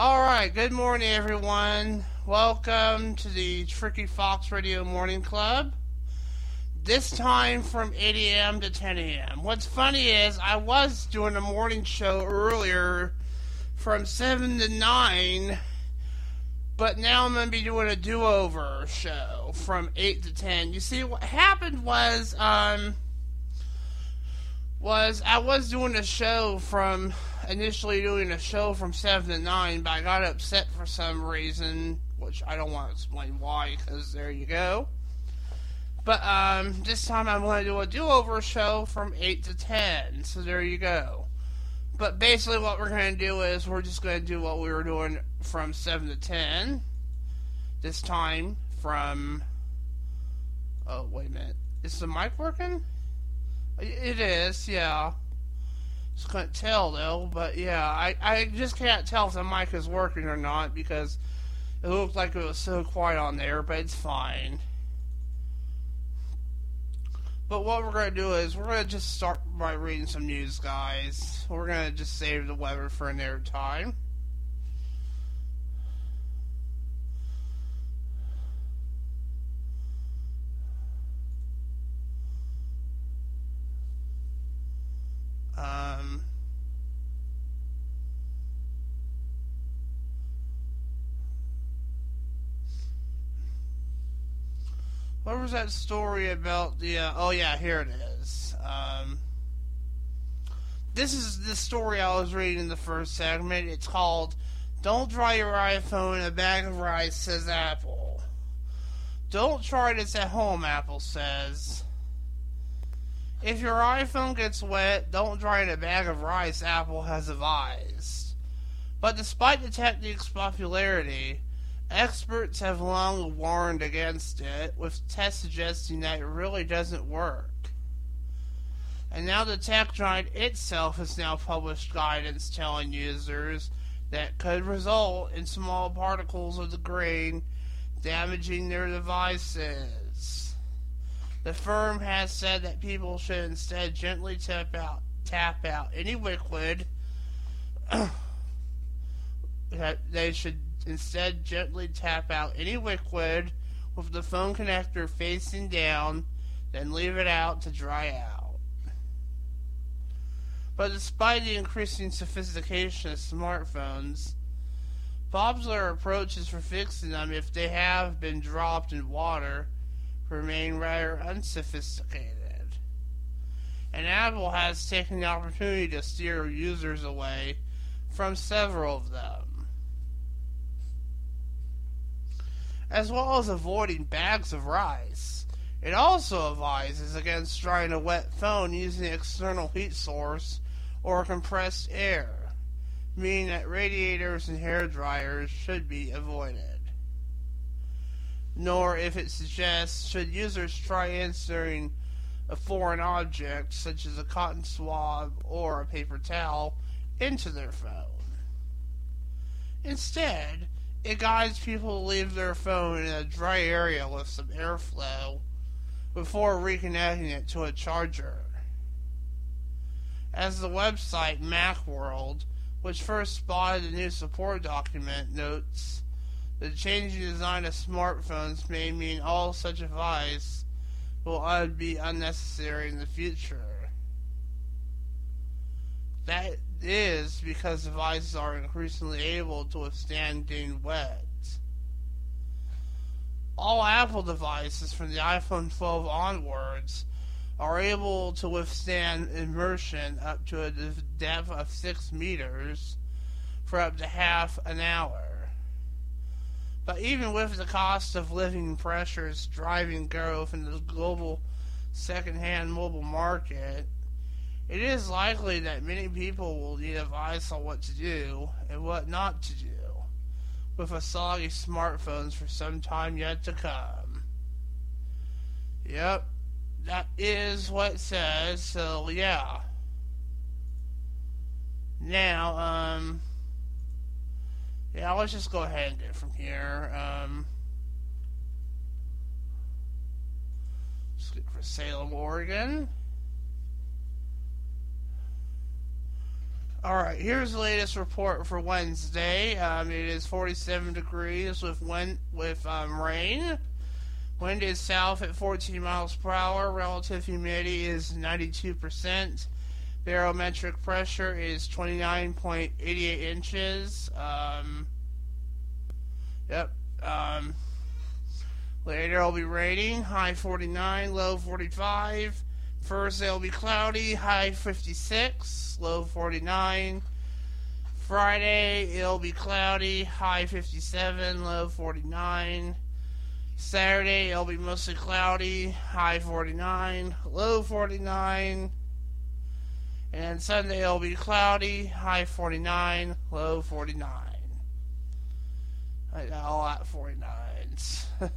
All right, good morning, everyone. Welcome to the Tricky Fox Radio Morning Club. This time from 8 a.m. to 10 a.m. What's funny is I was doing a morning show earlier from 7 to 9, but now I'm going to be doing a do over show from 8 to 10. You see, what happened was, um, was I was doing a show from initially doing a show from 7 to 9, but I got upset for some reason, which I don't want to explain why, because there you go. But um, this time I'm going to do a do over show from 8 to 10, so there you go. But basically, what we're going to do is we're just going to do what we were doing from 7 to 10. This time from. Oh, wait a minute. Is the mic working? It is, yeah. Just couldn't tell though, but yeah, I, I just can't tell if the mic is working or not because it looked like it was so quiet on there, but it's fine. But what we're to do is we're to just start by reading some news, guys. We're to just save the weather for another time. Um, what was that story about the? Uh, oh yeah, here it is. Um, this is the story I was reading in the first segment. It's called "Don't Dry Your iPhone in a Bag of Rice," says Apple. Don't try this at home, Apple says. If your iPhone gets wet, don't dry it in a bag of rice, Apple has advised. But despite the technique's popularity, experts have long warned against it, with tests suggesting that it really doesn't work. And now the tech giant itself has now published guidance telling users that could result in small particles of the grain damaging their devices. The firm has said that people should instead gently tap out tap out any liquid that they should instead gently tap out any liquid with the phone connector facing down, then leave it out to dry out. But despite the increasing sophistication of smartphones, popular approaches for fixing them if they have been dropped in water remain rather unsophisticated. And Apple has taken the opportunity to steer users away from several of them. As well as avoiding bags of rice. It also advises against drying a wet phone using an external heat source or compressed air, meaning that radiators and hair dryers should be avoided nor if it suggests should users try inserting a foreign object, such as a cotton swab or a paper towel, into their phone. Instead, it guides people to leave their phone in a dry area with some airflow before reconnecting it to a charger. As the website Macworld, which first spotted the new support document, notes, the changing design of smartphones may mean all such advice will be unnecessary in the future. That is because devices are increasingly able to withstand getting wet. All Apple devices from the iPhone 12 onwards are able to withstand immersion up to a depth of 6 meters for up to half an hour. But even with the cost of living pressures driving growth in the global second-hand mobile market, it is likely that many people will need advice on what to do and what not to do with a soggy smartphones for some time yet to come. Yep, that is what it says, so yeah. Now, um, yeah, let's just go ahead and get from here. Um, let's get for Salem, Oregon. All right, here's the latest report for Wednesday. Um, it is 47 degrees with wind with um, rain. Wind is south at 14 miles per hour. Relative humidity is 92%. Barometric pressure is 29.88 inches. Um, yep. Um, later it'll be raining. High 49, low 45. Thursday will be cloudy. High 56, low 49. Friday it'll be cloudy. High 57, low 49. Saturday it'll be mostly cloudy, high 49, low 49. And Sunday it'll be cloudy, high 49, low 49. I got a lot of 49s.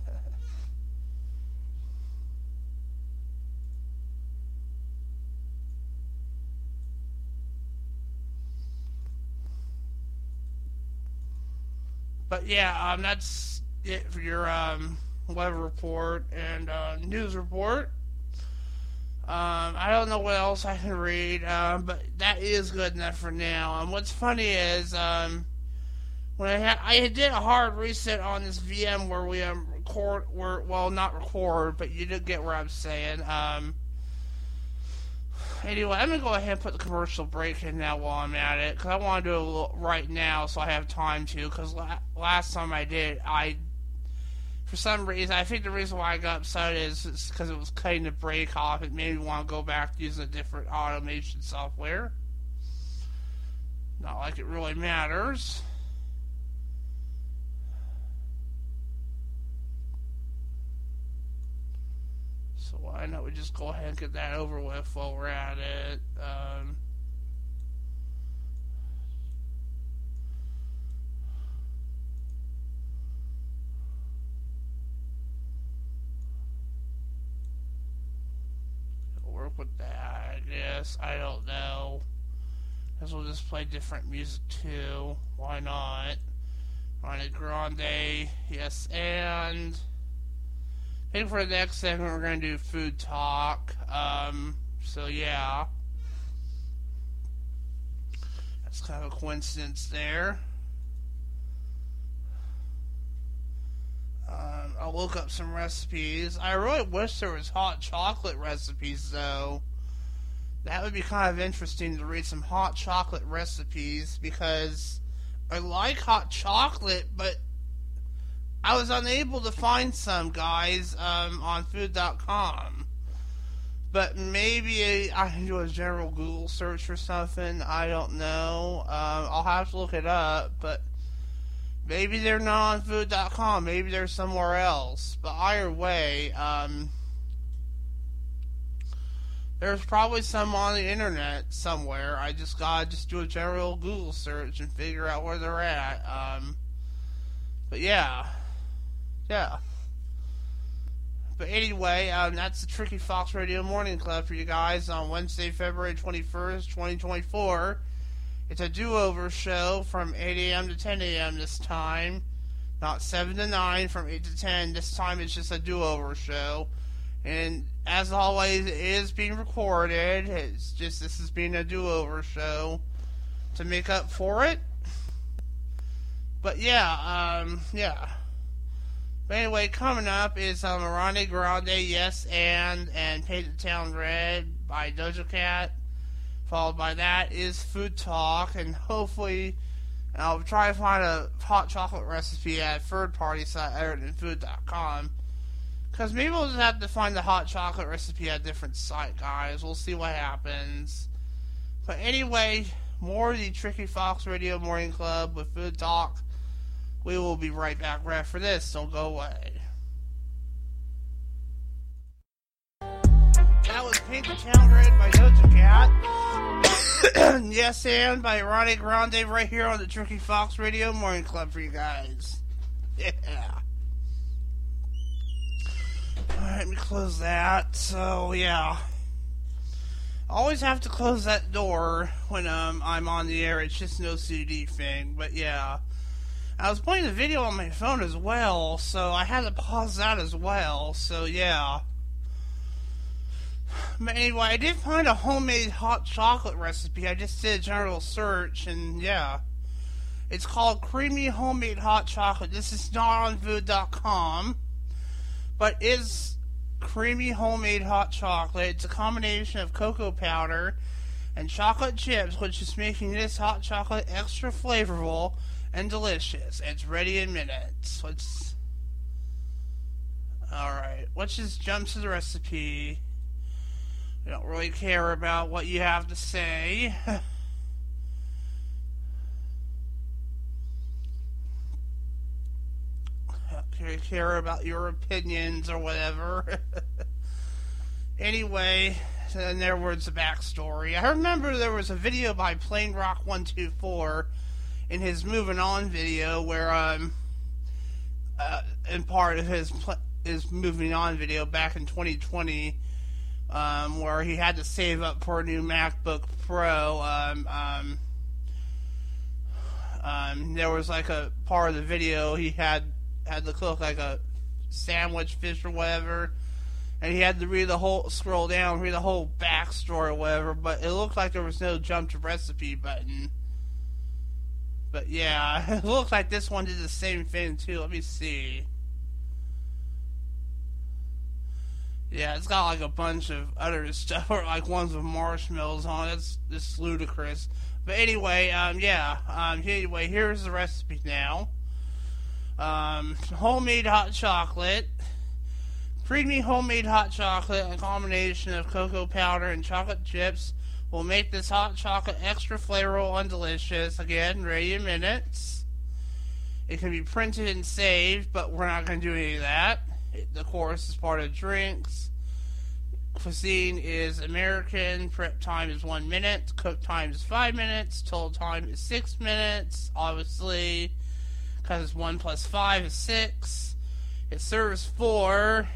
but yeah, um, that's it for your um, weather report and uh, news report. Um, I don't know what else I can read, um, but that is good enough for now. And what's funny is um, when I I did a hard reset on this VM where we um, record, where well not record, but you did get where I'm saying. Um, anyway, I'm gonna go ahead and put the commercial break in now while I'm at it because I want to do it right now so I have time to. Because la- last time I did, I for some reason, I think the reason why I got upset is because it was cutting the break off. It made me want to go back to using a different automation software. Not like it really matters. So why not we just go ahead and get that over with while we're at it. Um, work with that, I guess. I don't know. Guess we'll just play different music too. Why not? Ariana Grande, yes, and I think for the next segment we're gonna do food talk. Um, so yeah, that's kind of a coincidence there. Um, I'll look up some recipes. I really wish there was hot chocolate recipes, though. That would be kind of interesting to read some hot chocolate recipes because I like hot chocolate, but I was unable to find some guys um, on Food.com. But maybe I can do a general Google search or something. I don't know. Um, I'll have to look it up, but Maybe they're not on food.com. Maybe they're somewhere else. But either way, um, there's probably some on the internet somewhere. I just gotta just do a general Google search and figure out where they're at. Um, but yeah, yeah. But anyway, um, that's the Tricky Fox Radio Morning Club for you guys on Wednesday, February 21st, 2024. It's a do-over show from 8 a.m. to 10 a.m. this time, not 7 to 9 from 8 to 10. This time it's just a do-over show. And as always, it is being recorded. It's just this is being a do-over show to make up for it. But yeah, um, yeah. But anyway, coming up is um, Ariana Grande, Yes and, and Paint the Town Red by Doja Cat. Followed by that is food talk, and hopefully I'll try to find a hot chocolate recipe at third party site other than food.com. Because maybe we'll just have to find the hot chocolate recipe at a different site, guys. We'll see what happens. But anyway, more of the Tricky Fox Radio Morning Club with Food Talk. We will be right back right after this. Don't go away. That was Pink Town Red by Doja Cat. yes, and by Ariana Grande right here on the Tricky Fox Radio Morning Club for you guys. Yeah. Alright, let me close that. So, yeah. Always have to close that door when um, I'm on the air. It's just no CD thing. But, yeah. I was playing the video on my phone as well, so I had to pause that as well. So, yeah. But anyway, I did find a homemade hot chocolate recipe. I just did a general search, and yeah. It's called Creamy Homemade Hot Chocolate. This is not on food.com, but is creamy homemade hot chocolate. It's a combination of cocoa powder and chocolate chips, which is making this hot chocolate extra flavorful and delicious. It's ready in minutes. Let's. Alright, let's just jump to the recipe. We don't really care about what you have to say. care about your opinions or whatever. anyway, and there was the backstory. I remember there was a video by Plain Rock One Two Four in his moving on video where um uh, in part of his his moving on video back in 2020 um, where he had to save up for a new MacBook Pro. Um, um, um, there was like a part of the video he had had to cook like a sandwich fish or whatever, and he had to read the whole scroll down, read the whole backstory or whatever. But it looked like there was no jump to recipe button. But yeah, it looks like this one did the same thing too. Let me see. Yeah, it's got like a bunch of other stuff, or like ones with marshmallows on it. It's, it's ludicrous. But anyway, um, yeah. Um, anyway, here's the recipe now. Um, homemade hot chocolate. Creamy homemade hot chocolate, a combination of cocoa powder and chocolate chips, will make this hot chocolate extra flavorful and delicious. Again, ready in minutes. It can be printed and saved, but we're not going to do any of that. It, the course is part of drinks. Cuisine is American. Prep time is one minute. Cook time is five minutes. Total time is six minutes. Obviously, because 1 plus 5 is 6. It serves 4.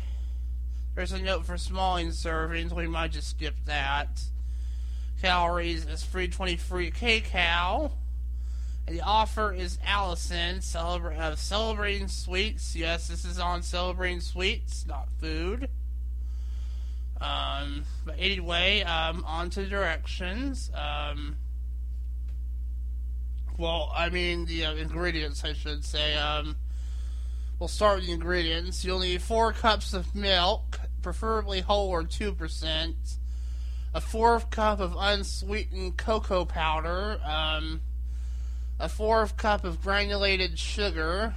There's a note for small smalling servings. We might just skip that. Calories is 323 kcal. And the offer is Allison celebra- of Celebrating Sweets. Yes, this is on Celebrating Sweets, not food. Um, but anyway, um, on to directions. Um, well, I mean the uh, ingredients, I should say. Um, we'll start with the ingredients. You'll need four cups of milk, preferably whole or two percent. A fourth cup of unsweetened cocoa powder. Um, a fourth cup of granulated sugar.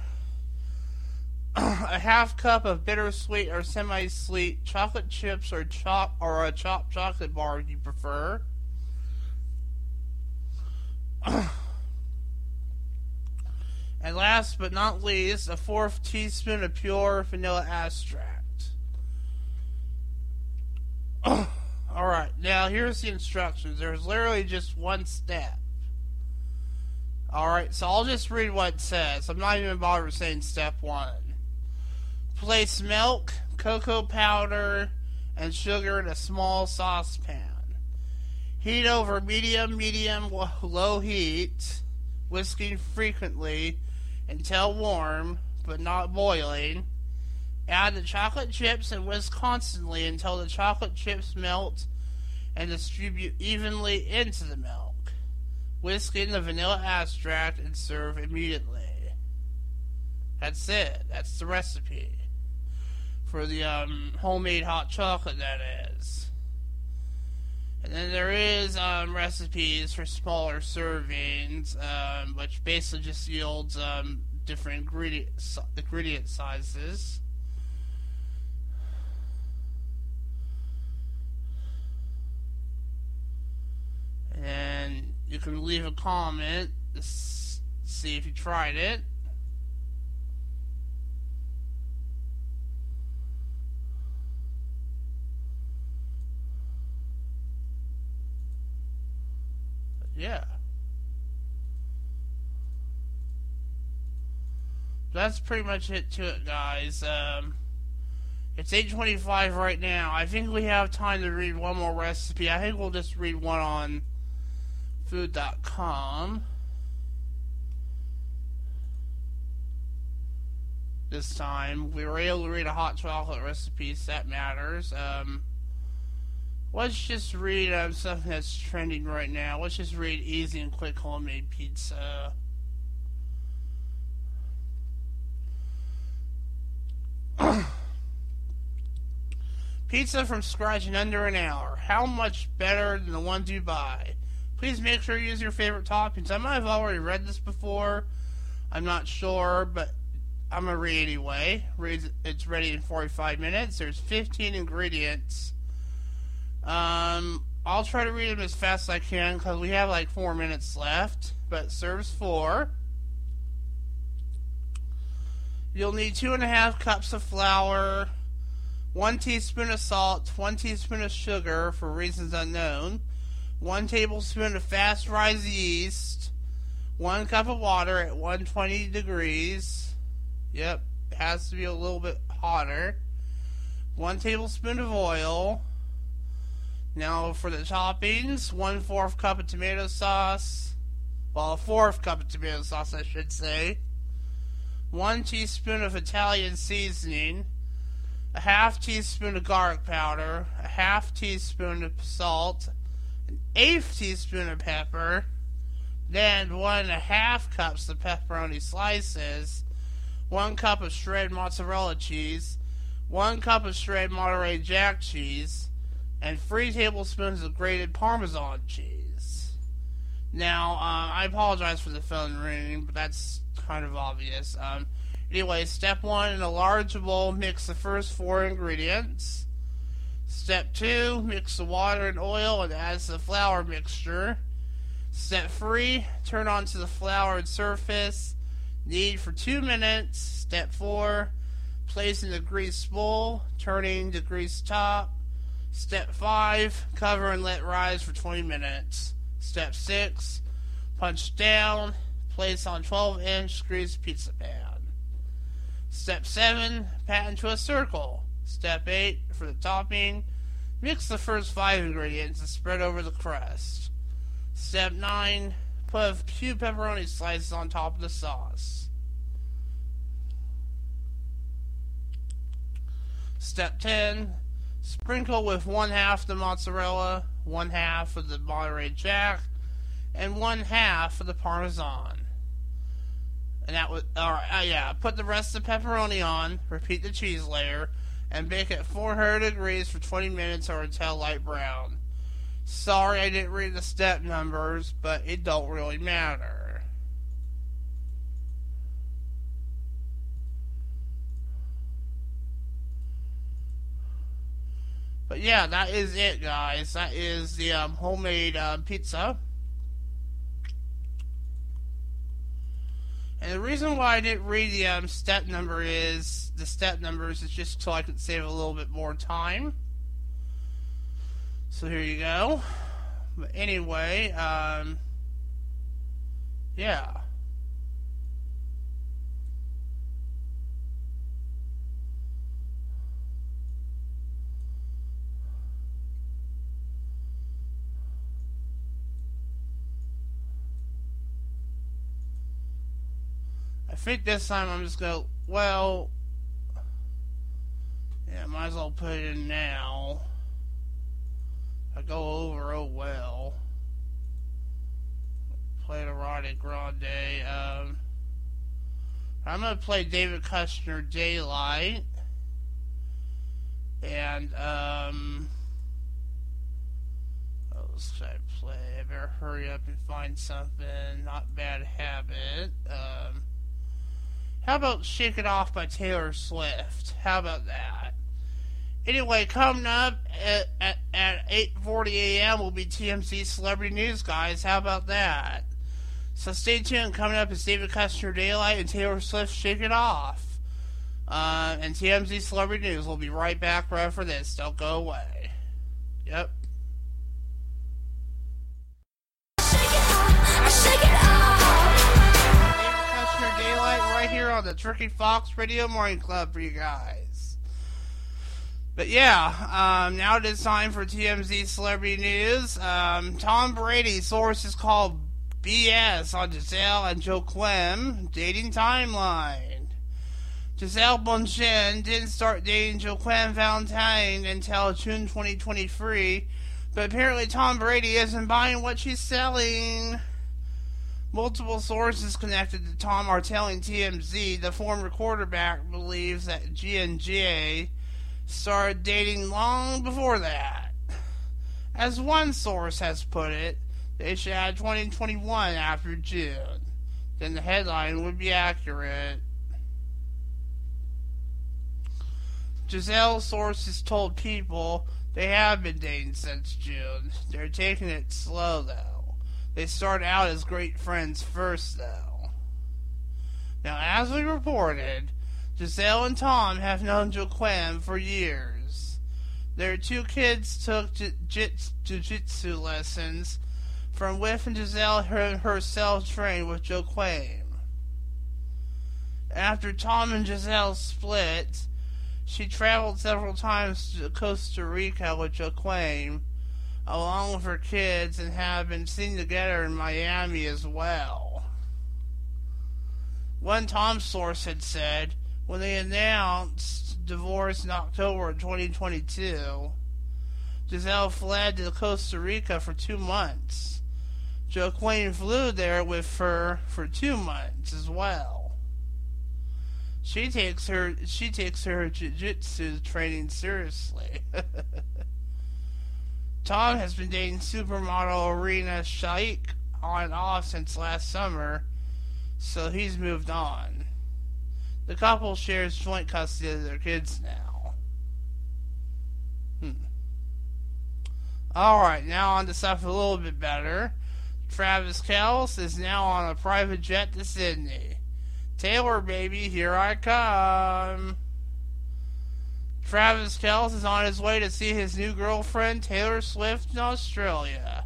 a half cup of bittersweet or semi-sweet chocolate chips or chop or a chopped chocolate bar if you prefer. And last but not least, a fourth teaspoon of pure vanilla extract. Alright, now here's the instructions. There's literally just one step. Alright, so I'll just read what it says. I'm not even bothered saying step one. Place milk, cocoa powder, and sugar in a small saucepan. Heat over medium, medium, low heat, whisking frequently until warm, but not boiling. Add the chocolate chips and whisk constantly until the chocolate chips melt and distribute evenly into the milk. Whisk in the vanilla extract and serve immediately. That's it. That's the recipe for the um, homemade hot chocolate. That is. And then there is um, recipes for smaller servings, um, which basically just yields um, different ingredient ingredient sizes. And you can leave a comment to see if you tried it. yeah. That's pretty much it to it, guys. Um, it's 8.25 right now. I think we have time to read one more recipe. I think we'll just read one on food.com. This time. We were able to read a hot chocolate recipe, that matters. Um, Let's just read um, something that's trending right now. Let's just read easy and quick homemade pizza. pizza from scratch in under an hour. How much better than the ones you buy? Please make sure you use your favorite toppings. I might have already read this before. I'm not sure, but I'm gonna read anyway. It's ready in 45 minutes. There's 15 ingredients. Um, I'll try to read them as fast as I can because we have like four minutes left. But serves four. You'll need two and a half cups of flour, one teaspoon of salt, one teaspoon of sugar for reasons unknown, one tablespoon of fast rise yeast, one cup of water at 120 degrees. Yep, has to be a little bit hotter. One tablespoon of oil. Now for the toppings, one fourth cup of tomato sauce. Well, a fourth cup of tomato sauce, I should say. One teaspoon of Italian seasoning. A half teaspoon of garlic powder. A half teaspoon of salt. An eighth teaspoon of pepper. Then one and a half cups of pepperoni slices 1 cup of shredded mozzarella cheese, 1 cup of shredded Monterey Jack cheese, and 3 tablespoons of grated Parmesan cheese. Now, uh, I apologize for the phone ringing, but that's kind of obvious. Um, anyway, step 1 in a large bowl, mix the first four ingredients. Step 2, mix the water and oil and add the flour mixture. Step 3, turn onto the floured surface Knead for two minutes. Step four, place in the grease bowl, turning the grease top. Step five, cover and let rise for 20 minutes. Step six, punch down, place on 12 inch grease pizza pan. Step seven, pat into a circle. Step eight, for the topping, mix the first five ingredients and spread over the crust. Step nine, Put a few pepperoni slices on top of the sauce. Step 10. Sprinkle with one half the mozzarella, one half of the Monterey Jack, and one half of the Parmesan. And that was, or uh, yeah, put the rest of the pepperoni on, repeat the cheese layer, and bake at 400 degrees for 20 minutes or until light brown. Sorry I didn't read the step numbers, but it don't really matter. But yeah, that is it, guys. That is the um, homemade um, pizza. And the reason why I didn't read the um, step number is the step numbers is just so I could save a little bit more time. So here you go. But anyway, um, yeah. Think this time I'm just gonna, well, yeah, might as well put it in now. I go over, oh well. Played Ariana Grande. Um, I'm gonna play David Kushner Daylight. And, um, what else should I play? I better hurry up and find something. Not Bad Habit. Um, how about Shake It Off by Taylor Swift? How about that? Anyway, coming up at, at, at 8.40 a.m. will be TMZ Celebrity News, guys. How about that? So stay tuned. Coming up is David Kushner Daylight and Taylor Swift Shake It Off. Uh, and TMZ Celebrity News. We'll be right back right for this. Don't go away. Yep. Right here on the Tricky Fox Radio Morning Club for you guys. But yeah, um, now it is time for TMZ celebrity news. Um, Tom Brady sources called BS on Gisele and Joe Clem dating timeline. Gisele Bündchen didn't start dating Joe Joaquin Valentine until June 2023, but apparently Tom Brady isn't buying what she's selling. Multiple sources connected to Tom are telling TMZ the former quarterback believes that G&J started dating long before that. As one source has put it, they should add 2021 after June. Then the headline would be accurate. Gisele's sources told People they have been dating since June. They're taking it slow, though. They start out as great friends first, though. Now, as we reported, Gisele and Tom have known Joaquin for years. Their two kids took jiu-jitsu lessons from Whiff and Gisele herself trained with Joaquin. After Tom and Gisele split, she traveled several times to Costa Rica with Joaquin, along with her kids, and have been seen together in Miami as well. One Tom source had said, when they announced divorce in October 2022, Gisele fled to Costa Rica for two months. Joaquin flew there with her for two months as well. She takes her she takes her jiu-jitsu training seriously. Tom has been dating supermodel Irina Shayk on and off since last summer, so he's moved on. The couple shares joint custody of their kids now. Hmm. Alright, now on to stuff a little bit better. Travis Kelce is now on a private jet to Sydney. Taylor, baby, here I come. Travis Kelce is on his way to see his new girlfriend, Taylor Swift, in Australia.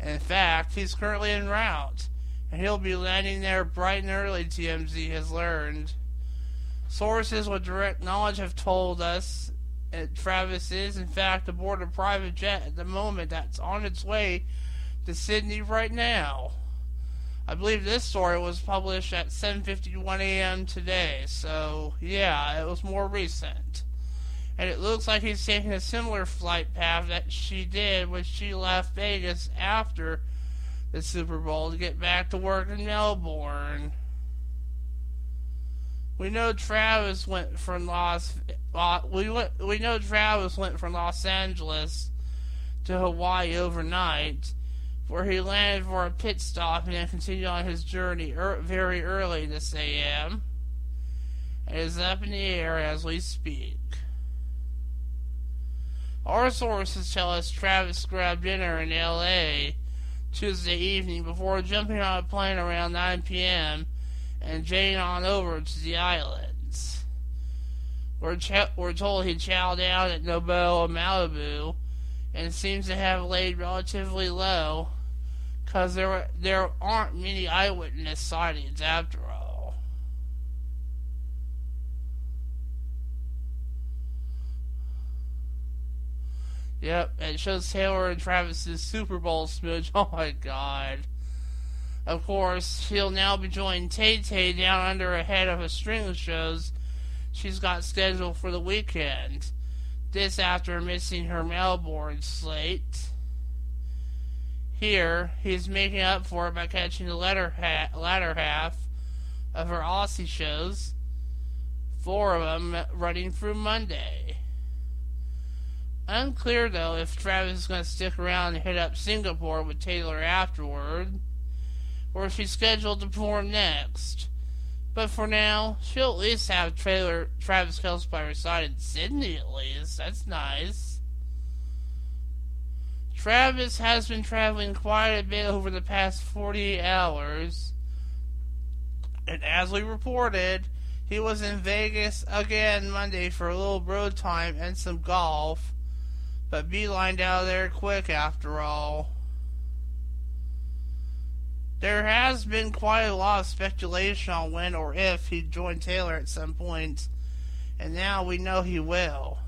In fact, he's currently en route, and he'll be landing there bright and early, TMZ has learned. Sources with direct knowledge have told us that Travis is, in fact, aboard a private jet at the moment that's on its way to Sydney right now. I believe this story was published at 7:51 a.m. today. So yeah, it was more recent. And it looks like he's taking a similar flight path that she did when she left Vegas after the Super Bowl to get back to work in Melbourne. We know Travis went from Los we went, we know Travis went from Los Angeles to Hawaii overnight where he landed for a pit stop and then continued on his journey er- very early this AM and is up in the air as we speak. Our sources tell us Travis grabbed dinner in LA Tuesday evening before jumping on a plane around 9 p.m. and jetting on over to the islands. We're, ch- we're told he chowed down at Nobu Malibu and seems to have laid relatively low because there there aren't many eyewitness sightings after all. Yep, it shows Taylor and Travis's Super Bowl smooch. Oh my god. Of course, she'll now be joining Tay Tay down under ahead of a string of shows she's got scheduled for the weekend. This after missing her Melbourne slate. Here, he's making up for it by catching the latter, ha- latter half of her Aussie shows, four of them running through Monday. Unclear, though, if Travis is going to stick around and hit up Singapore with Taylor afterward, or if he's scheduled to perform next. But for now, she'll at least have Taylor, Travis Kelce by her side in Sydney, at least. That's nice. Travis has been traveling quite a bit over the past 48 hours. And as we reported, he was in Vegas again Monday for a little road time and some golf, but beelined out of there quick after all. There has been quite a lot of speculation on when or if he'd join Taylor at some point, and now we know he will.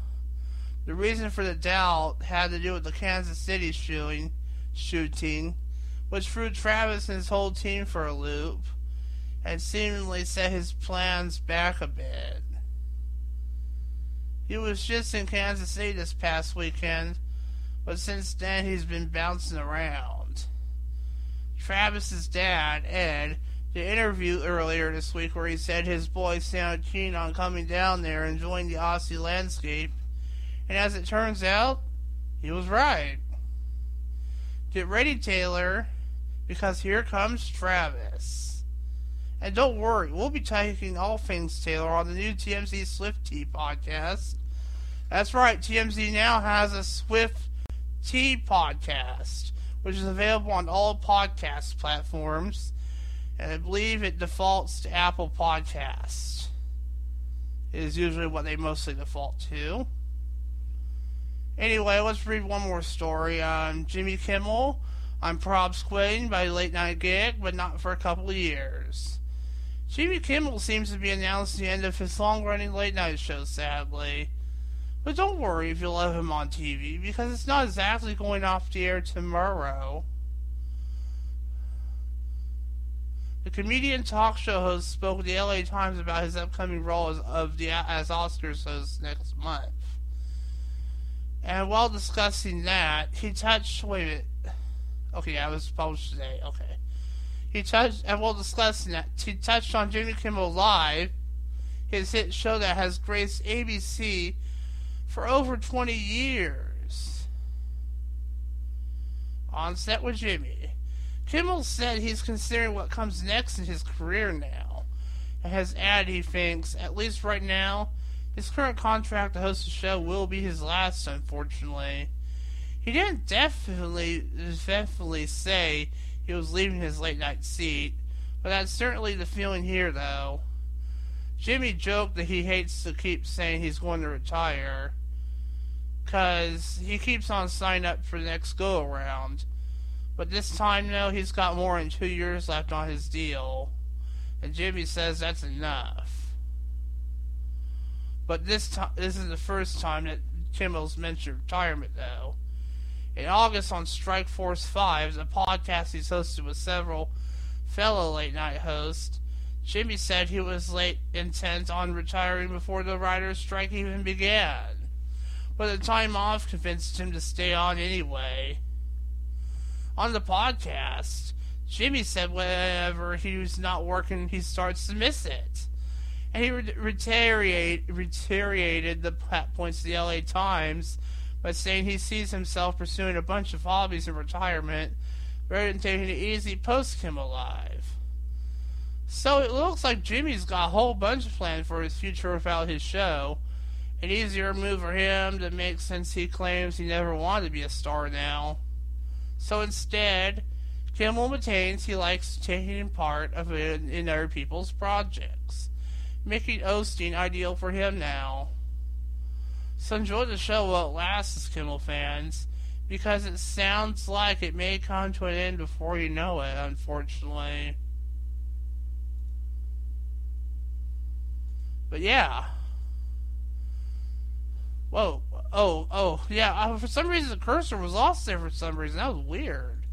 The reason for the doubt had to do with the Kansas City shooting, shooting, which threw Travis and his whole team for a loop, and seemingly set his plans back a bit. He was just in Kansas City this past weekend, but since then he's been bouncing around. Travis's dad, Ed, did an interview earlier this week where he said his boy sounded keen on coming down there and enjoying the Aussie landscape, and as it turns out, he was right. Get ready, Taylor, because here comes Travis. And don't worry, we'll be taking all things Taylor on the new TMZ Swift podcast. That's right, TMZ now has a Swift T podcast, which is available on all podcast platforms, and I believe it defaults to Apple Podcasts. It is usually what they mostly default to. Anyway, let's read one more story. Um, Jimmy Kimmel I'm Prob Squid by Late Night Gig, but not for a couple of years. Jimmy Kimmel seems to be announcing the end of his long running late night show, sadly. But don't worry if you love him on TV, because it's not exactly going off the air tomorrow. The comedian talk show host spoke with the LA Times about his upcoming role as, of the, as Oscars host next month. And while discussing that, he touched. Wait a minute. Okay, I was published today. Okay. He touched, and while discussing that, he touched on Jimmy Kimmel Live, his hit show that has graced ABC for over 20 years. On set with Jimmy. Kimmel said he's considering what comes next in his career now, and has added he thinks, at least right now, his current contract to host the show will be his last, unfortunately. He didn't definitely, definitely say he was leaving his late night seat, but that's certainly the feeling here, though. Jimmy joked that he hates to keep saying he's going to retire, because he keeps on signing up for the next go around. But this time, though, he's got more than two years left on his deal, and Jimmy says that's enough. But this time, this is the first time that Kimmel's mentioned retirement, though. In August on Strike Force 5, a podcast he's hosted with several fellow late night hosts, Jimmy said he was late intent on retiring before the writer's strike even began. But the time off convinced him to stay on anyway. On the podcast, Jimmy said whenever he was not working, he starts to miss it and he retaliate, retaliated the points to the LA Times by saying he sees himself pursuing a bunch of hobbies in retirement rather than taking it easy post him alive. So it looks like Jimmy's got a whole bunch planned for his future without his show. An easier move for him to make since he claims he never wanted to be a star now. So instead, Kimmel maintains he likes taking part of it in other people's projects making Osteen ideal for him now. So enjoy the show while it lasts, Kimmel fans, because it sounds like it may come to an end before you know it, unfortunately. But yeah. Whoa. Oh, oh, yeah. For some reason, the cursor was lost there for some reason. That was weird.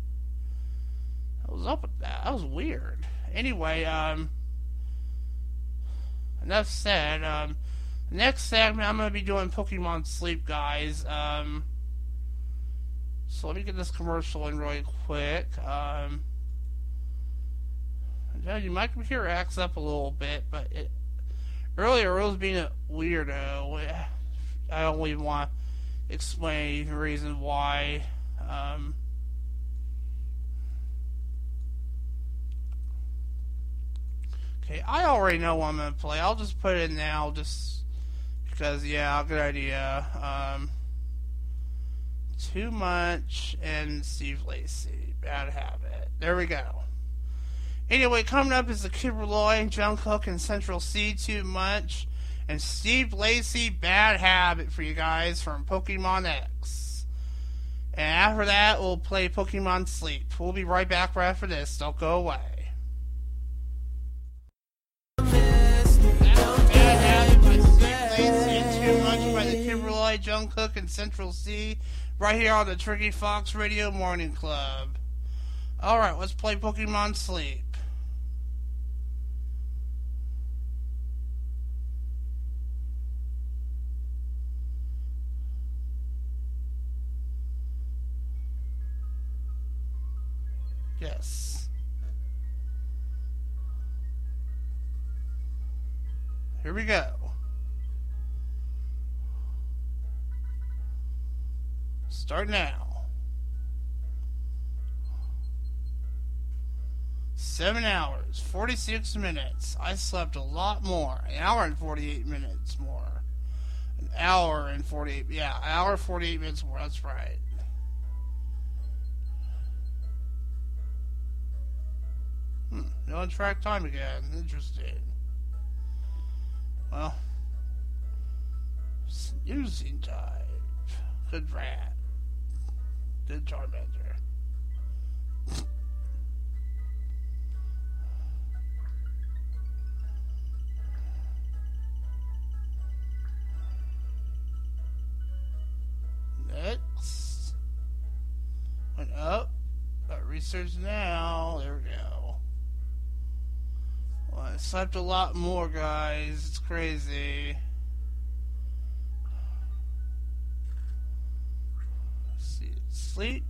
I was up with that. That was weird. Anyway, um, enough said. Um, next segment, I'm going to be doing Pokemon Sleep, guys. Um, so let me get this commercial in really quick. Um, my computer acts up a little bit, but it, earlier it was being a weirdo. I even want to explain the reason why. Um, Okay, I already know what I'm gonna play. I'll just put it now, just because. Yeah, good idea. Um, too much and Steve Lacy, bad habit. There we go. Anyway, coming up is the Kid LAROI, Jungkook, and Central Cee. Too much, and Steve Lacy, bad habit for you guys from Pokemon X. And after that, we'll play Pokemon Sleep. We'll be right back right after this. Don't go away. Kimberly, Jungkook, and Central Cee right here on the Tricky Fox Radio Morning Club. Alright, let's play Pokemon Sleep. This. Here we go. Start now. Seven hours, 46 minutes. I slept a lot more. An hour and 48 minutes more. An hour and 48, yeah, hour 48 minutes more. That's right. No on track time again. Interesting. Well, snoozing time. Good rat. Good tormentor. Next. Went up. Got research now. Slept a lot more, guys. It's crazy. Let's see. Sleep.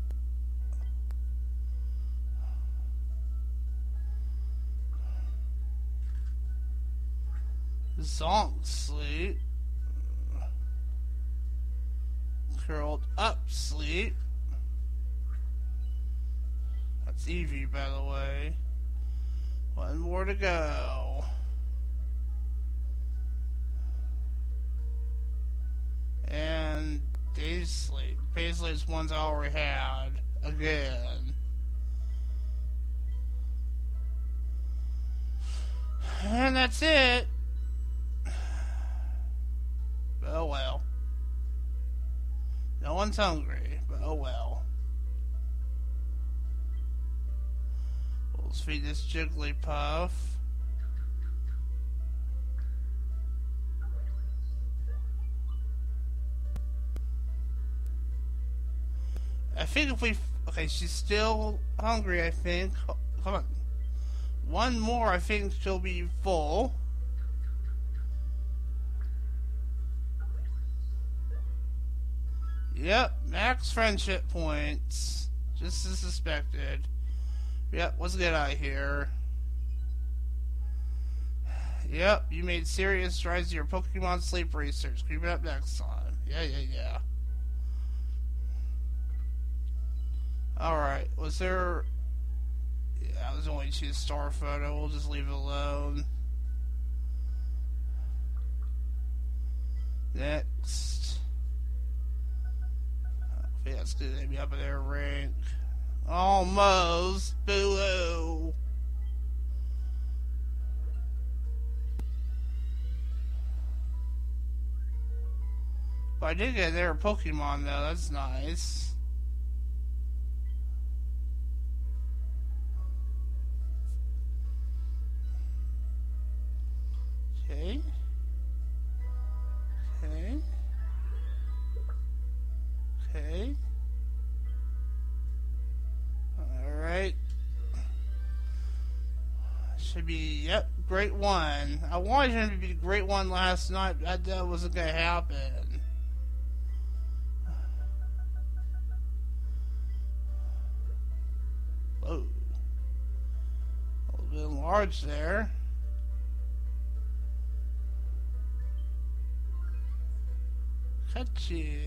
Zonk sleep. Curled up sleep. That's Eevee, by the way. One more to go. And Sleep. Paisley's one's already had. Again. And that's it. Oh well. No one's hungry, but oh well. Let's feed this Jigglypuff. I think if we... Okay, she's still hungry, I think. Come on. One more, I think she'll be full. Yep, max friendship points. Just as suspected. Yep, let's get out here. Yep, you made serious strides in your Pokemon sleep research. Keep it up next time. Yeah, yeah, yeah. Alright, was there... Yeah, I was only two star photo. We'll just leave it alone. Next. I that's good. Maybe up in their rank. Almost. Boo But I did get their Pokemon though, that's nice. Should be, yep, great one. I wanted him to be great one last night, but that wasn't going to happen. Whoa. A little bit large there. Cut you.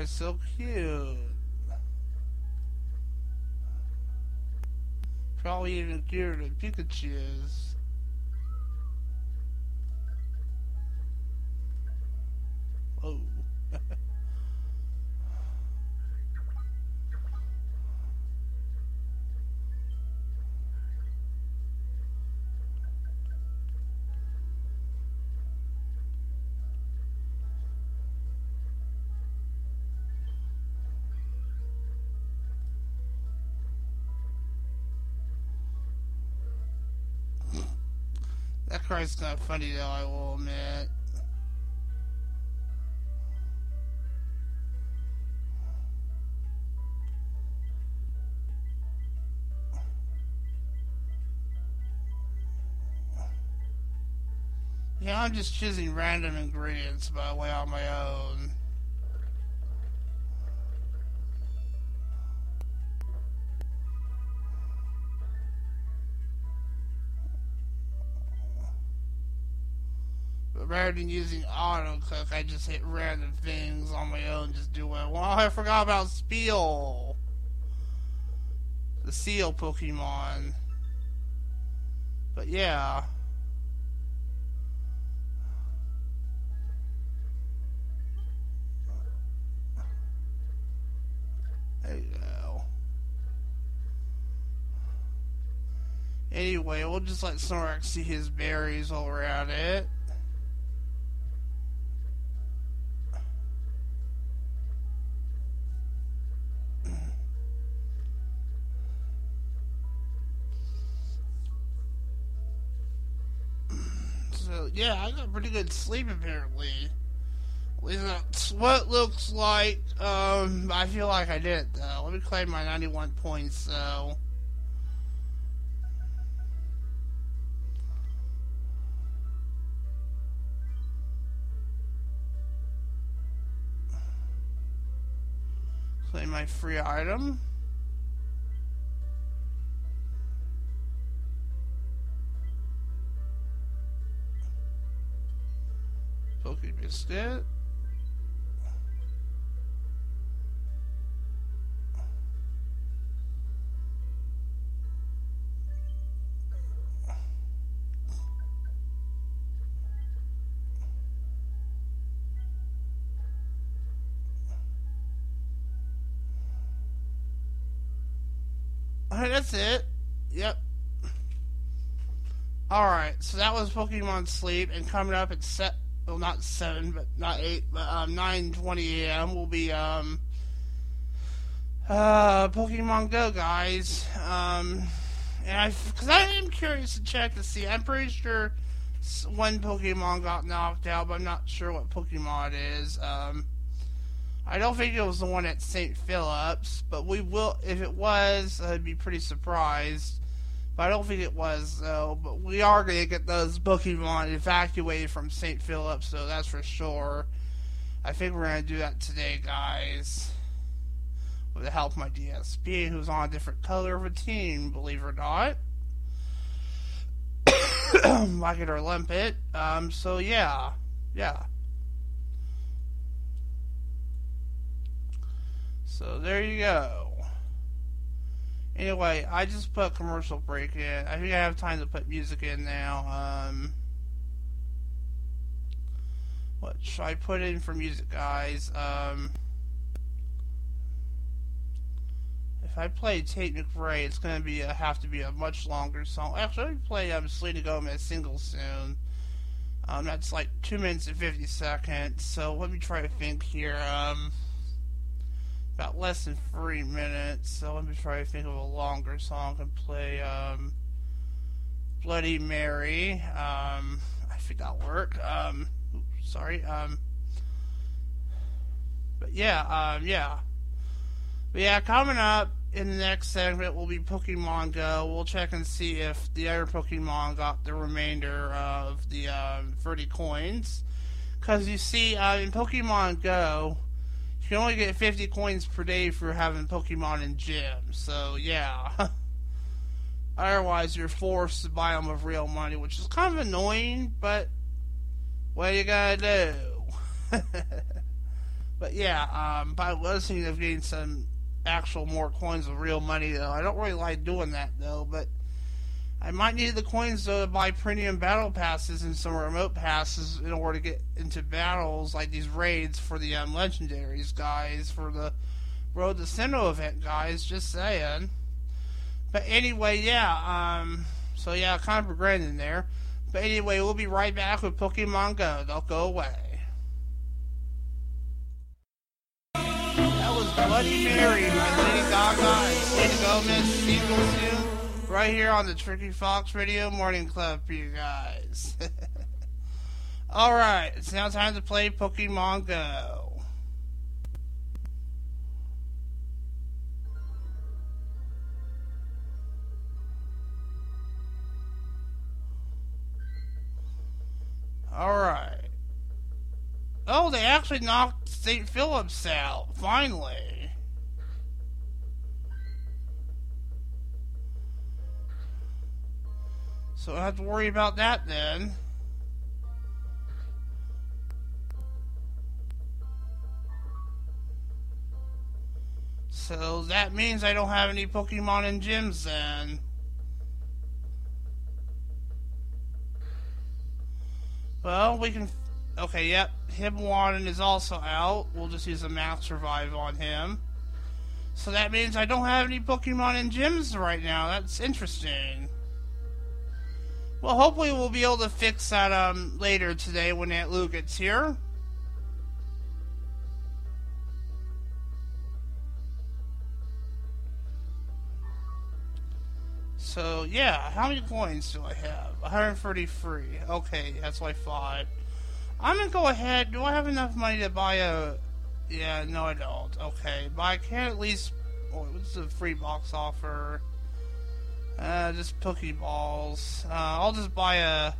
Cry's so cute. Probably even cuter than Pikachu's. Cry's not funny though, I will admit. Yeah, I'm just choosing random ingredients by way on my own. Rather than using auto cook, I just hit random things on my own, just do what I want. Oh, I forgot about Spheal. The seal Pokemon. But yeah. There you go. Anyway, we'll just let Snorlax see his berries while we're at it. Yeah, I got pretty good sleep apparently. At least that's what looks like. Um, I feel like I did though. Let me claim my 91 points though. Claim my free item. Poke Biscuit. Alright, that's it. Yep. Alright, so that was Pokemon Sleep, and coming up at set well not seven, but not eight, but um nine twenty AM will be um uh Pokemon Go guys. Um and I because I am curious to check to see. I'm pretty sure one Pokemon got knocked out, but I'm not sure what Pokemon it is. Um I don't think it was the one at St. Philip's, but we will. If it was, I'd be pretty surprised. But I don't think it was, though. But we are going to get those Pokemon evacuated from St. Philip, so that's for sure. I think we're going to do that today, guys. With the help of my DSP, who's on a different color of a team, believe it or not. like it or limp it. Um, so, yeah. Yeah. So there you go. Anyway, I just put commercial break in. I think I have time to put music in now. Um, what should I put in for music, guys? Um, if I play Tate McRae, it's gonna be a, have to be a much longer song. Actually, me play um, Selena Gomez single soon. Um, that's like two minutes and fifty seconds. So let me try to think here. Um about less than three minutes, so let me try to think of a longer song and play um, Bloody Mary. Um, I think that'll work. Um, oops, sorry. Um, but yeah, um, yeah. But yeah, coming up in the next segment will be Pokemon Go. We'll check and see if the other Pokemon got the remainder of the um, 30 coins. Because you see, uh, in Pokemon Go, can only get 50 coins per day for having Pokemon in gym. So, yeah. Otherwise, you're forced to buy them with real money, which is kind of annoying, but what you gotta do? but yeah, um, by listening of getting some actual more coins of real money, though. I don't really like doing that, though, but I might need the coins though to buy premium battle passes and some remote passes in order to get into battles like these raids for the um, legendaries, guys, for the Road to Sinnoh event, guys. Just saying. But anyway, yeah. Um. So yeah, kind of progressing there. But anyway, we'll be right back with Pokemon Go. Don't go away. That was Bloody Mary by Lady Gaga and Gomez. Single right here on the Tricky Fox Radio Morning Club for you guys. Alright, it's now time to play Pokemon Go. Alright. Oh, they actually knocked St. Phillips out, finally. So I don't have to worry about that then. So that means I don't have any Pokemon in gyms then. Well, we can. Okay, yep. Hitmonchan is also out. We'll just use a Max Revive on him. So that means I don't have any Pokemon in gyms right now. That's interesting. Well, hopefully we'll be able to fix that um, later today when Aunt Lou gets here. So, yeah, how many coins do I have? 133. Okay, that's what I thought. I'm gonna go ahead. Do I have enough money to buy a. Yeah, no, I don't. Okay, but I can at least. Oh, what's the free box offer? Uh, just Pokeballs. Uh, I'll just buy a.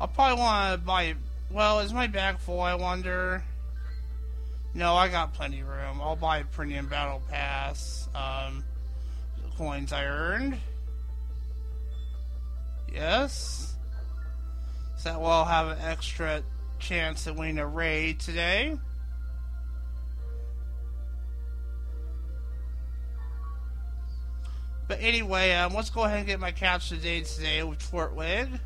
I'll probably want to buy. Well, is my bag full? I wonder. No, I got plenty of room. I'll buy a premium battle pass. Um, coins I earned. Yes. So that we'll have an extra chance to win a raid today. But anyway, um, let's go ahead and get my couch today today with Turtwig.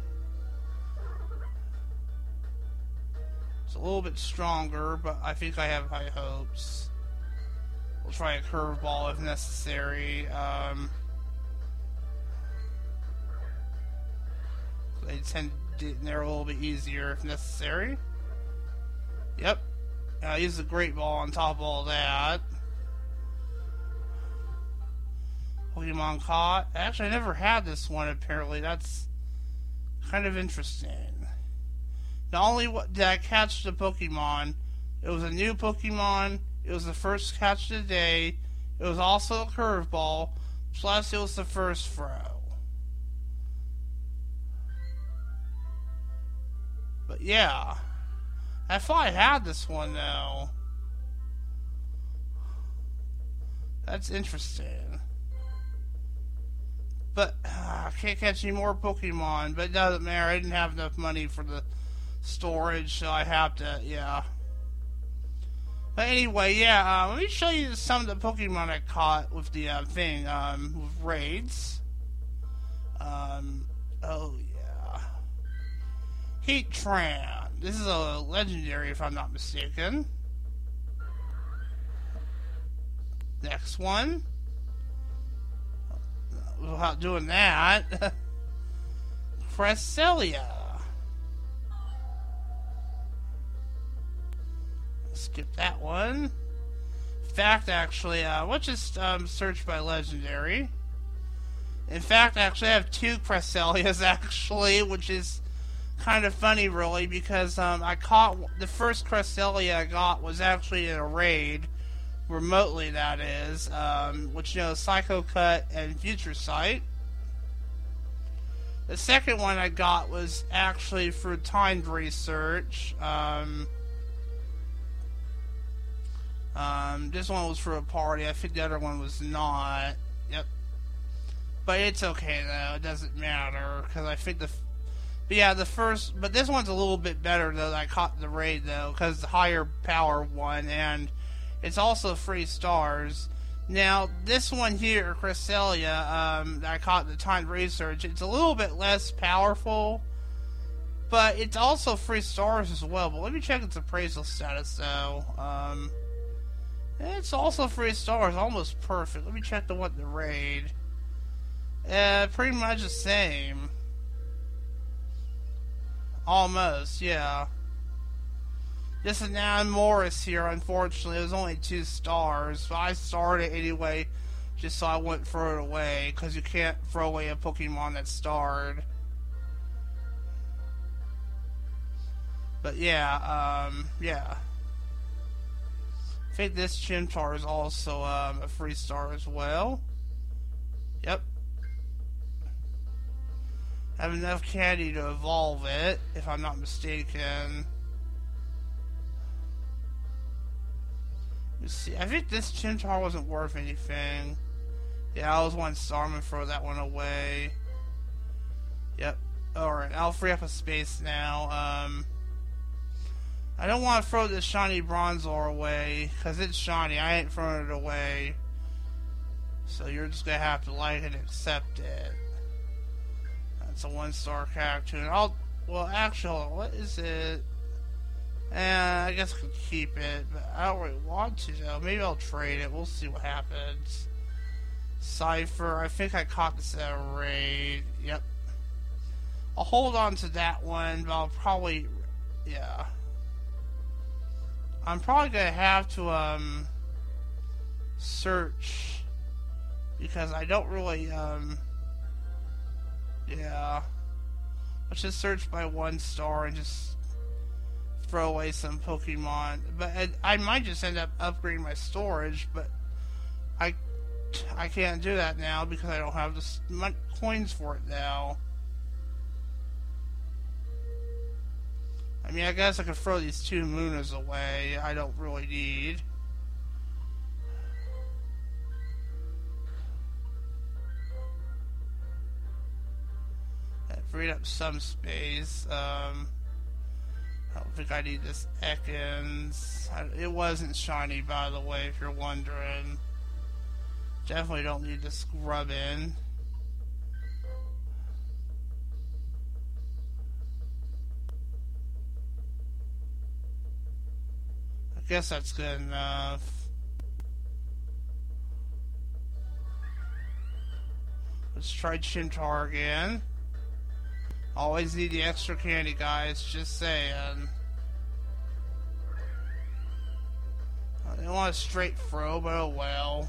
It's a little bit stronger, but I think I have high hopes. We'll try a curveball if necessary. Um, they tend to get there a little bit easier if necessary. Yep. Uh, use a great ball on top of all that. Pokemon caught. Actually, I never had this one. Apparently, that's kind of interesting. Not only did I catch the Pokemon, it was a new Pokemon it was the first catch of the day. It was also a curveball. Plus, it was the first throw. But yeah. I thought I had this one, though. That's interesting. But uh, I can't catch any more Pokemon. But it doesn't matter. I didn't have enough money for the storage, so I have to, yeah. But anyway, yeah, uh, let me show you some of the Pokemon I caught with the uh, thing, um, with raids. Um, oh yeah. Heatran. This is a legendary, if I'm not mistaken. Next one. Without doing that. Cresselia. skip that one. Fact, actually, uh, let's just um, search by legendary. In fact, actually, I have two Cresselias, actually, which is kind of funny, really, because um, I caught the first Cresselia I got was actually in a raid, remotely, that is, um, which, you know, Psycho Cut and Future Sight. The second one I got was actually for timed research. Um, um, this one was for a party. I think the other one was not. Yep. But it's okay though. It doesn't matter because I think the. But yeah, the first. But this one's a little bit better though. I caught the raid though because the higher power one and it's also free stars. Now this one here, Cresselia, um, I caught the time research. It's a little bit less powerful, but it's also free stars as well. But let me check its appraisal status though. Um, it's also free stars, almost perfect. Let me check the what the raid. Uh, pretty much the same. Almost, yeah. Just is Nan Morris here, unfortunately. It was only two stars, but I started anyway, just so I wouldn't throw it away, because you can't throw away a Pokemon that starred. But yeah, um, yeah. I think this Chimchar is also um, a free star as well. Yep. Have enough candy to evolve it, if I'm not mistaken. Let's see. I think this Chimchar wasn't worth anything. Yeah, I was one star. I'm gonna throw that one away. Yep. Alright, I'll free up a space now. Um, I don't want to throw this shiny Bronzor away, because it's shiny. I ain't throwing it away. So you're just gonna have to like and accept it. That's a one star character. And I'll, well, actually, what is it? And I guess I could keep it, but I don't really want to though. Maybe I'll trade it. We'll see what happens. Cipher. I think I caught this at raid. Yep. I'll hold on to that one, but I'll probably, yeah. I'm probably gonna have to um search because I don't really um yeah. Let's just search by one star and just throw away some Pokemon. But I might just end up upgrading my storage, but I I can't do that now because I don't have the coins for it now. I mean, I guess I could throw these two Munnas away. I don't really need. That freed up some space. Um, I don't think I need this Ekans. It wasn't shiny, by the way, if you're wondering. Definitely don't need to scrub in. I guess that's good enough. Let's try Chimchar again. Always need the extra candy, guys. Just saying. I didn't want a straight throw, but oh well.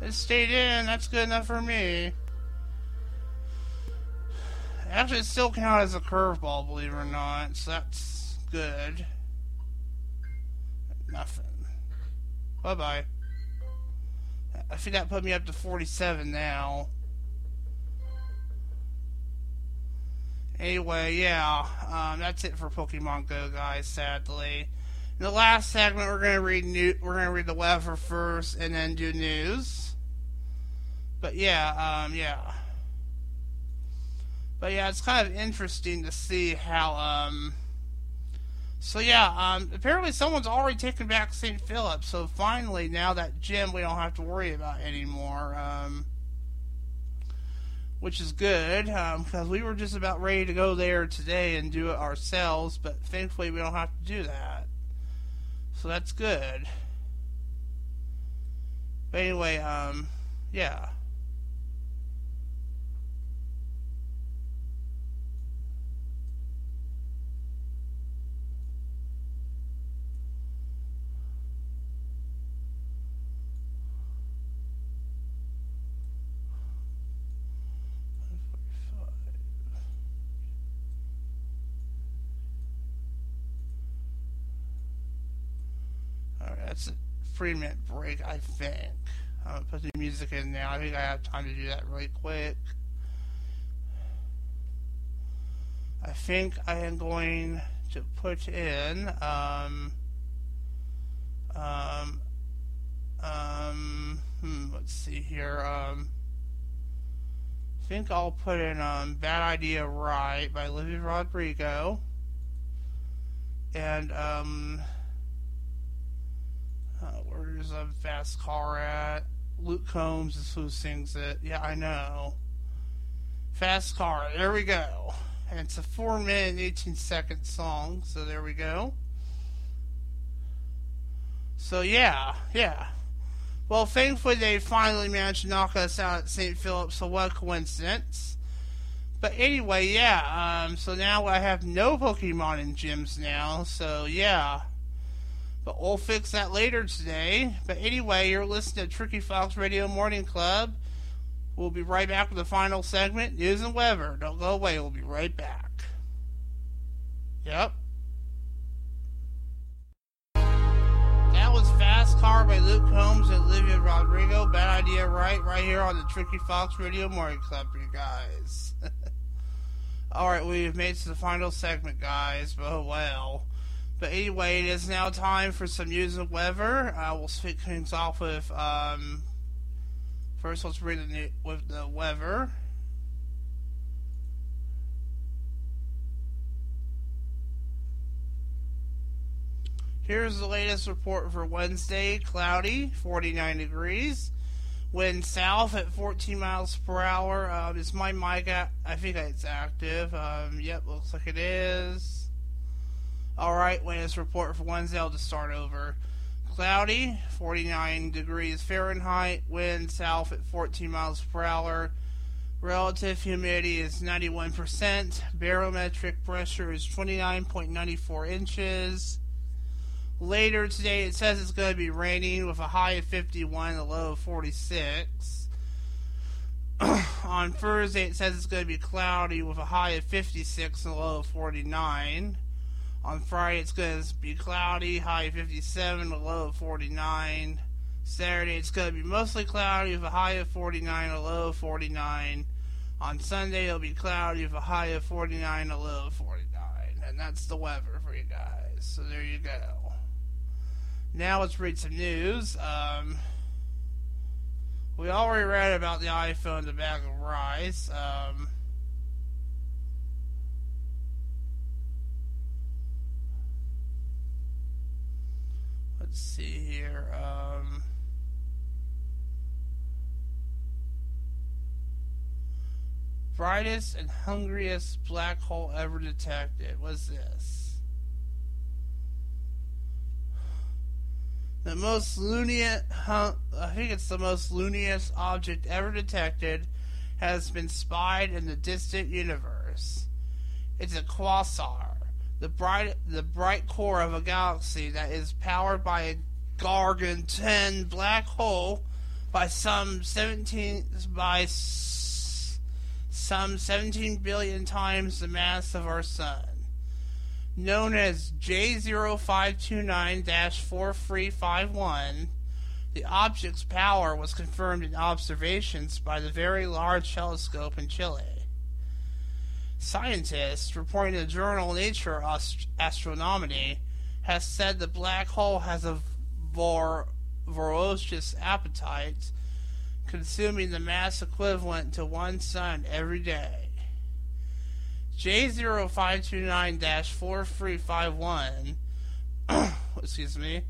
It stayed in. That's good enough for me. Actually, it still counts as a curveball, believe it or not. So that's good. Nothing. Bye bye. I think that put me up to 47 now. Anyway, yeah, um, that's it for Pokemon Go, guys. Sadly, in the last segment, we're gonna read new. We're gonna read the weather first, and then do news. But yeah, um, yeah. But yeah, it's kind of interesting to see how. Um, so yeah, um, apparently someone's already taken back St. Philip. So finally, now that gym we don't have to worry about anymore. Um, which is good because um, we were just about ready to go there today and do it ourselves, but thankfully we don't have to do that. So that's good. But anyway, um, yeah. That's a three minute break, I think. I'm gonna put the music in now. I think I have time to do that really quick. I think I am going to put in um, um, um, hmm, let's see here. Um, I think I'll put in um, Bad Idea Right by Olivia Rodrigo. And um, uh, where's a fast car at? Luke Combs is who sings it. Yeah, I know. Fast car. There we go. And it's a four minute eighteen second song. So there we go. So yeah, yeah. Well, thankfully they finally managed to knock us out at St. Philip. So what a coincidence. But anyway, yeah. Um, so now I have no Pokemon in gyms now. So yeah. But we'll fix that later today. But anyway, you're listening to Tricky Fox Radio Morning Club. We'll be right back with the final segment, news and weather. Don't go away. We'll be right back. Yep. That was Fast Car by Luke Combs and Olivia Rodrigo. Bad idea, right? Right here on the Tricky Fox Radio Morning Club you guys. Alright, we've made to the final segment, guys. Oh, well. But anyway, it is now time for some news and weather. Uh, we'll kick things off with um, first. Let's read the new, with the weather. Here's the latest report for Wednesday. Cloudy, 49 degrees. Wind south at 14 miles per hour. Um, is my mic? At, I think it's active. Um, yep, looks like it is. Alright, latest report for Wednesday. I'll just start over. Cloudy, 49 degrees Fahrenheit. Wind south at 14 miles per hour. Relative humidity is 91%. Barometric pressure is 29.94 inches. Later today, it says it's going to be raining with a high of 51 and a low of 46. On Thursday, it says it's going to be cloudy with a high of 56 and a low of 49. On Friday, it's going to be cloudy, high of 57, a low of 49. Saturday, it's going to be mostly cloudy with a high of 49, a low of 49. On Sunday, it'll be cloudy with a high of 49, a low of 49. And that's the weather for you guys. So there you go. Now let's read some news. Um, we already read about the iPhone, the bag of rice. Um, let's see here. Um, brightest and hungriest black hole ever detected. What's this? The most luminous, I think it's the most luminous object ever detected, has been spied in the distant universe. It's a quasar, the bright, the bright core of a galaxy that is powered by a gargantuan black hole by some 17 by some 17 billion times the mass of our sun known as J0529-4351, the object's power was confirmed in observations by the Very Large Telescope in Chile. Scientists, reporting in the journal Nature Astronomy, has said the black hole has a vor- voracious appetite, consuming the mass equivalent to one sun every day. J0529-4351, excuse me,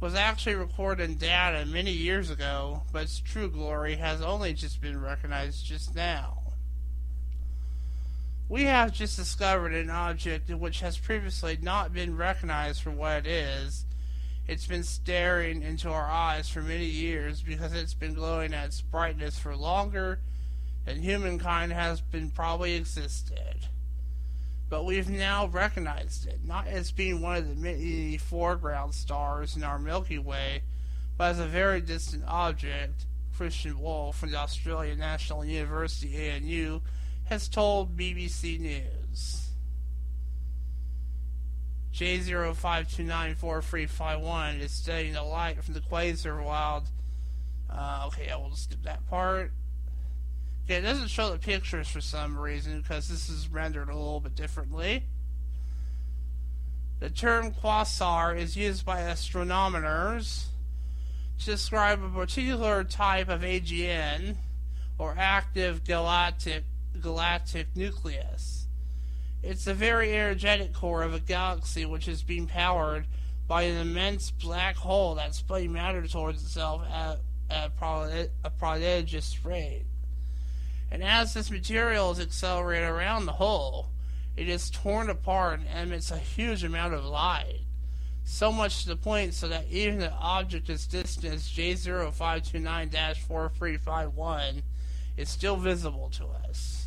was actually recorded in data many years ago, but its true glory has only just been recognized just now. We have just discovered an object which has previously not been recognized for what it is. It's been staring into our eyes for many years because it's been glowing at its brightness for longer than humankind has been probably existed but we've now recognized it, not as being one of the many foreground stars in our Milky Way, but as a very distant object. Christian Wolf from the Australian National University ANU has told BBC News. J05294351 is studying the light from the quasar wild. Uh, okay, I will skip that part. It doesn't show the pictures for some reason because this is rendered a little bit differently. The term quasar is used by astronomers to describe a particular type of AGN or active galactic galactic nucleus. It's a very energetic core of a galaxy which is being powered by an immense black hole that's splitting matter towards itself at, at a prodigious rate. And as this material is accelerated around the hole, it is torn apart and emits a huge amount of light. So much to the point so that even the object as distant as J0529-4351 is still visible to us.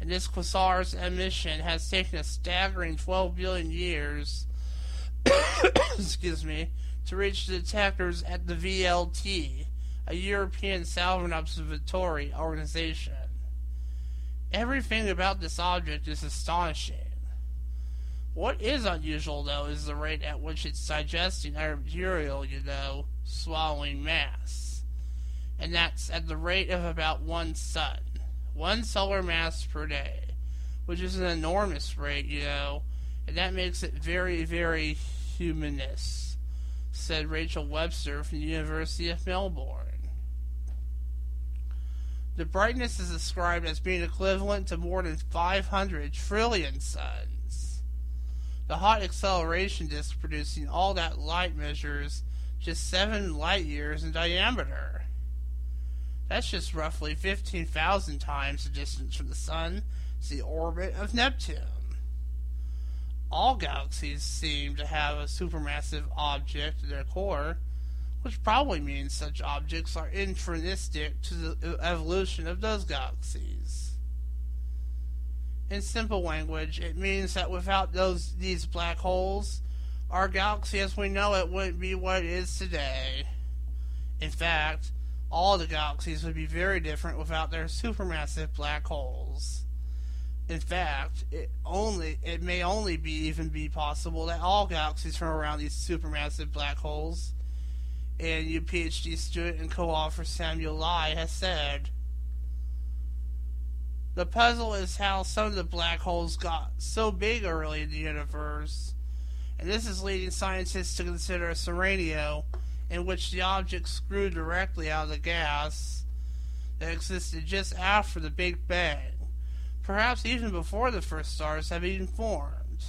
And this quasar's emission has taken a staggering 12 billion years excuse me, to reach the detectors at the VLT, a European Southern Observatory organization. Everything about this object is astonishing. What is unusual, though, is the rate at which it's digesting other material, you know, swallowing mass. And that's at the rate of about one sun, one solar mass per day, which is an enormous rate, you know, and that makes it very, very luminous, said Rachel Webster from the University of Melbourne. The brightness is described as being equivalent to more than 500 trillion suns. The hot accretion disk producing all that light measures just 7 light years in diameter. That's just roughly 15,000 times the distance from the Sun to the orbit of Neptune. All galaxies seem to have a supermassive object at their core, which probably means such objects are intrinsic to the evolution of those galaxies. In simple language, it means that without those these black holes, our galaxy as we know it wouldn't be what it is today. In fact, all the galaxies would be very different without their supermassive black holes. In fact, it only it may only be even be possible that all galaxies from around these supermassive black holes, and your PhD student and co-author Samuel Lai has said. The puzzle is how some of the black holes got so big early in the universe, and this is leading scientists to consider a scenario in which the objects grew directly out of the gas that existed just after the Big Bang, perhaps even before the first stars have even formed.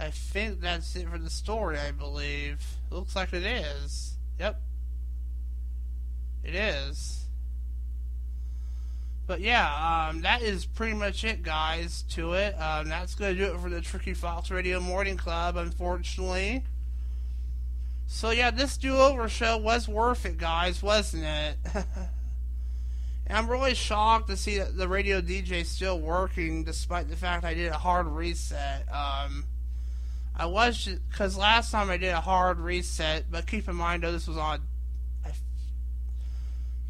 I think that's it for the story, I believe. looks like it is. Yep. It is. But yeah, um, that is pretty much it, guys, to it. Um, that's going to do it for the Tricky Fox Radio Morning Club, unfortunately. So yeah, this do-over show was worth it, guys, wasn't it? and I'm really shocked to see that the radio DJ still working, despite the fact I did a hard reset. Um, I was because last time I did a hard reset, but keep in mind though this was on. I,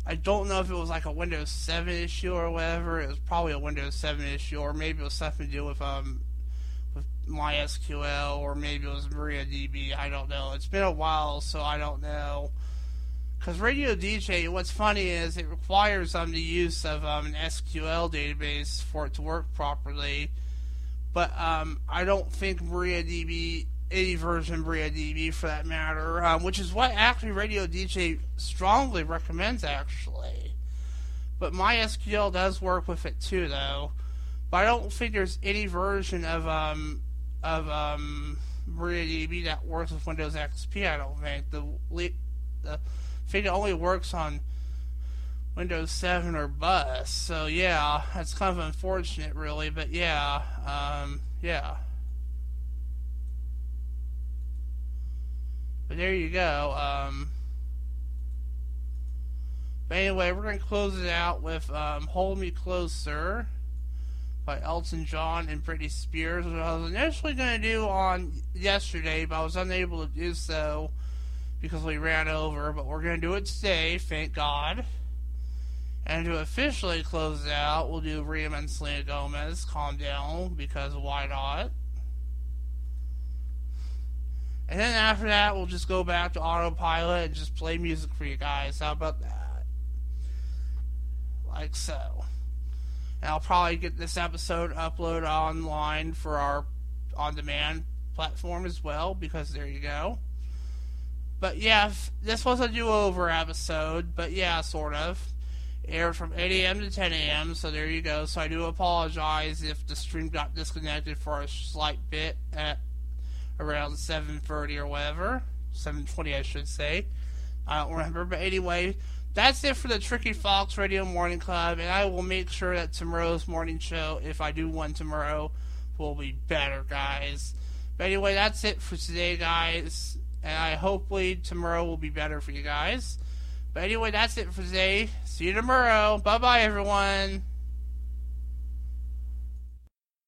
I don't know if it was like a Windows 7 issue or whatever. It was probably a Windows 7 issue, or maybe it was something to do with um MySQL or maybe it was MariaDB. I don't know. It's been a while, so I don't know. Because Radio DJ, what's funny is it requires um, the use of um, an SQL database for it to work properly. But um, I don't think MariaDB, any version of MariaDB for that matter, um, which is what actually Radio DJ strongly recommends actually. But MySQL does work with it too, though. But I don't think there's any version of um, of um, MariaDB that works with Windows XP. I don't think the the thing only works on Windows 7 or bus. So yeah, that's kind of unfortunate, really. But yeah, um, yeah. But there you go. Um, but anyway, we're going to close it out with um, Hold Me Closer by Elton John and Britney Spears, which I was initially going to do on yesterday, but I was unable to do so because we ran over. But we're going to do it today, thank God. And to officially close out, we'll do Rema and Selena Gomez, Calm Down, because why not? And then after that, we'll just go back to autopilot and just play music for you guys. How about that? Like so. And I'll probably get this episode uploaded online for our on demand platform as well, because there you go. But yeah, this was a do over episode, but yeah, sort of. Aired from 8 a.m. to 10 a.m., so there you go. So I do apologize if the stream got disconnected for a slight bit at around 7.30 or whatever. 7.20, I should say. I don't remember, but anyway, that's it for the Tricky Fox Radio Morning Club, and I will make sure that tomorrow's morning show, if I do one tomorrow, will be better, guys. But anyway, that's it for today, guys. And I hopefully tomorrow will be better for you guys. But anyway, that's it for today. See you tomorrow. Bye bye, everyone.